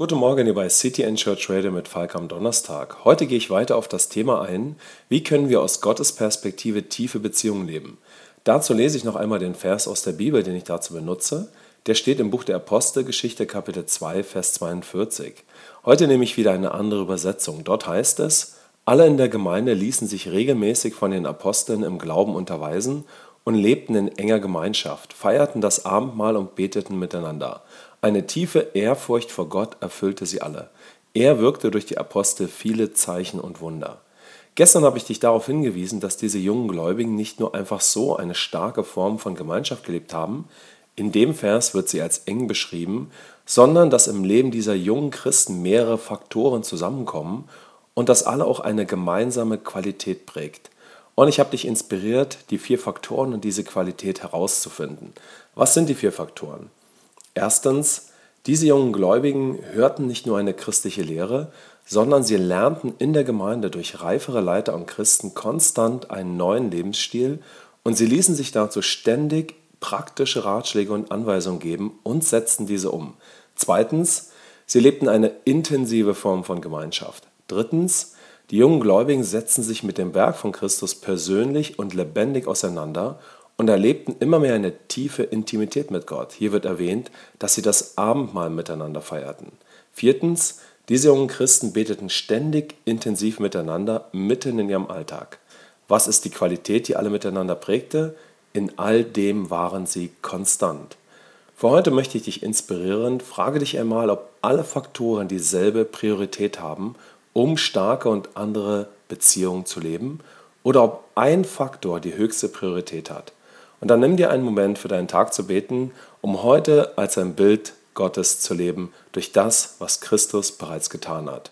Guten Morgen hier bei City Church Radio mit Falk am Donnerstag. Heute gehe ich weiter auf das Thema ein, wie können wir aus Gottes Perspektive tiefe Beziehungen leben. Dazu lese ich noch einmal den Vers aus der Bibel, den ich dazu benutze. Der steht im Buch der Apostelgeschichte Kapitel 2, Vers 42. Heute nehme ich wieder eine andere Übersetzung. Dort heißt es, alle in der Gemeinde ließen sich regelmäßig von den Aposteln im Glauben unterweisen und lebten in enger Gemeinschaft, feierten das Abendmahl und beteten miteinander. Eine tiefe Ehrfurcht vor Gott erfüllte sie alle. Er wirkte durch die Apostel viele Zeichen und Wunder. Gestern habe ich dich darauf hingewiesen, dass diese jungen Gläubigen nicht nur einfach so eine starke Form von Gemeinschaft gelebt haben, in dem Vers wird sie als eng beschrieben, sondern dass im Leben dieser jungen Christen mehrere Faktoren zusammenkommen und dass alle auch eine gemeinsame Qualität prägt. Und ich habe dich inspiriert, die vier Faktoren und diese Qualität herauszufinden. Was sind die vier Faktoren? Erstens, diese jungen Gläubigen hörten nicht nur eine christliche Lehre, sondern sie lernten in der Gemeinde durch reifere Leiter und Christen konstant einen neuen Lebensstil und sie ließen sich dazu ständig praktische Ratschläge und Anweisungen geben und setzten diese um. Zweitens, sie lebten eine intensive Form von Gemeinschaft. Drittens, die jungen Gläubigen setzten sich mit dem Werk von Christus persönlich und lebendig auseinander und erlebten immer mehr eine tiefe Intimität mit Gott. Hier wird erwähnt, dass sie das Abendmahl miteinander feierten. Viertens, diese jungen Christen beteten ständig intensiv miteinander mitten in ihrem Alltag. Was ist die Qualität, die alle miteinander prägte? In all dem waren sie konstant. Für heute möchte ich dich inspirieren, frage dich einmal, ob alle Faktoren dieselbe Priorität haben, um starke und andere Beziehungen zu leben, oder ob ein Faktor die höchste Priorität hat. Und dann nimm dir einen Moment für deinen Tag zu beten, um heute als ein Bild Gottes zu leben durch das, was Christus bereits getan hat.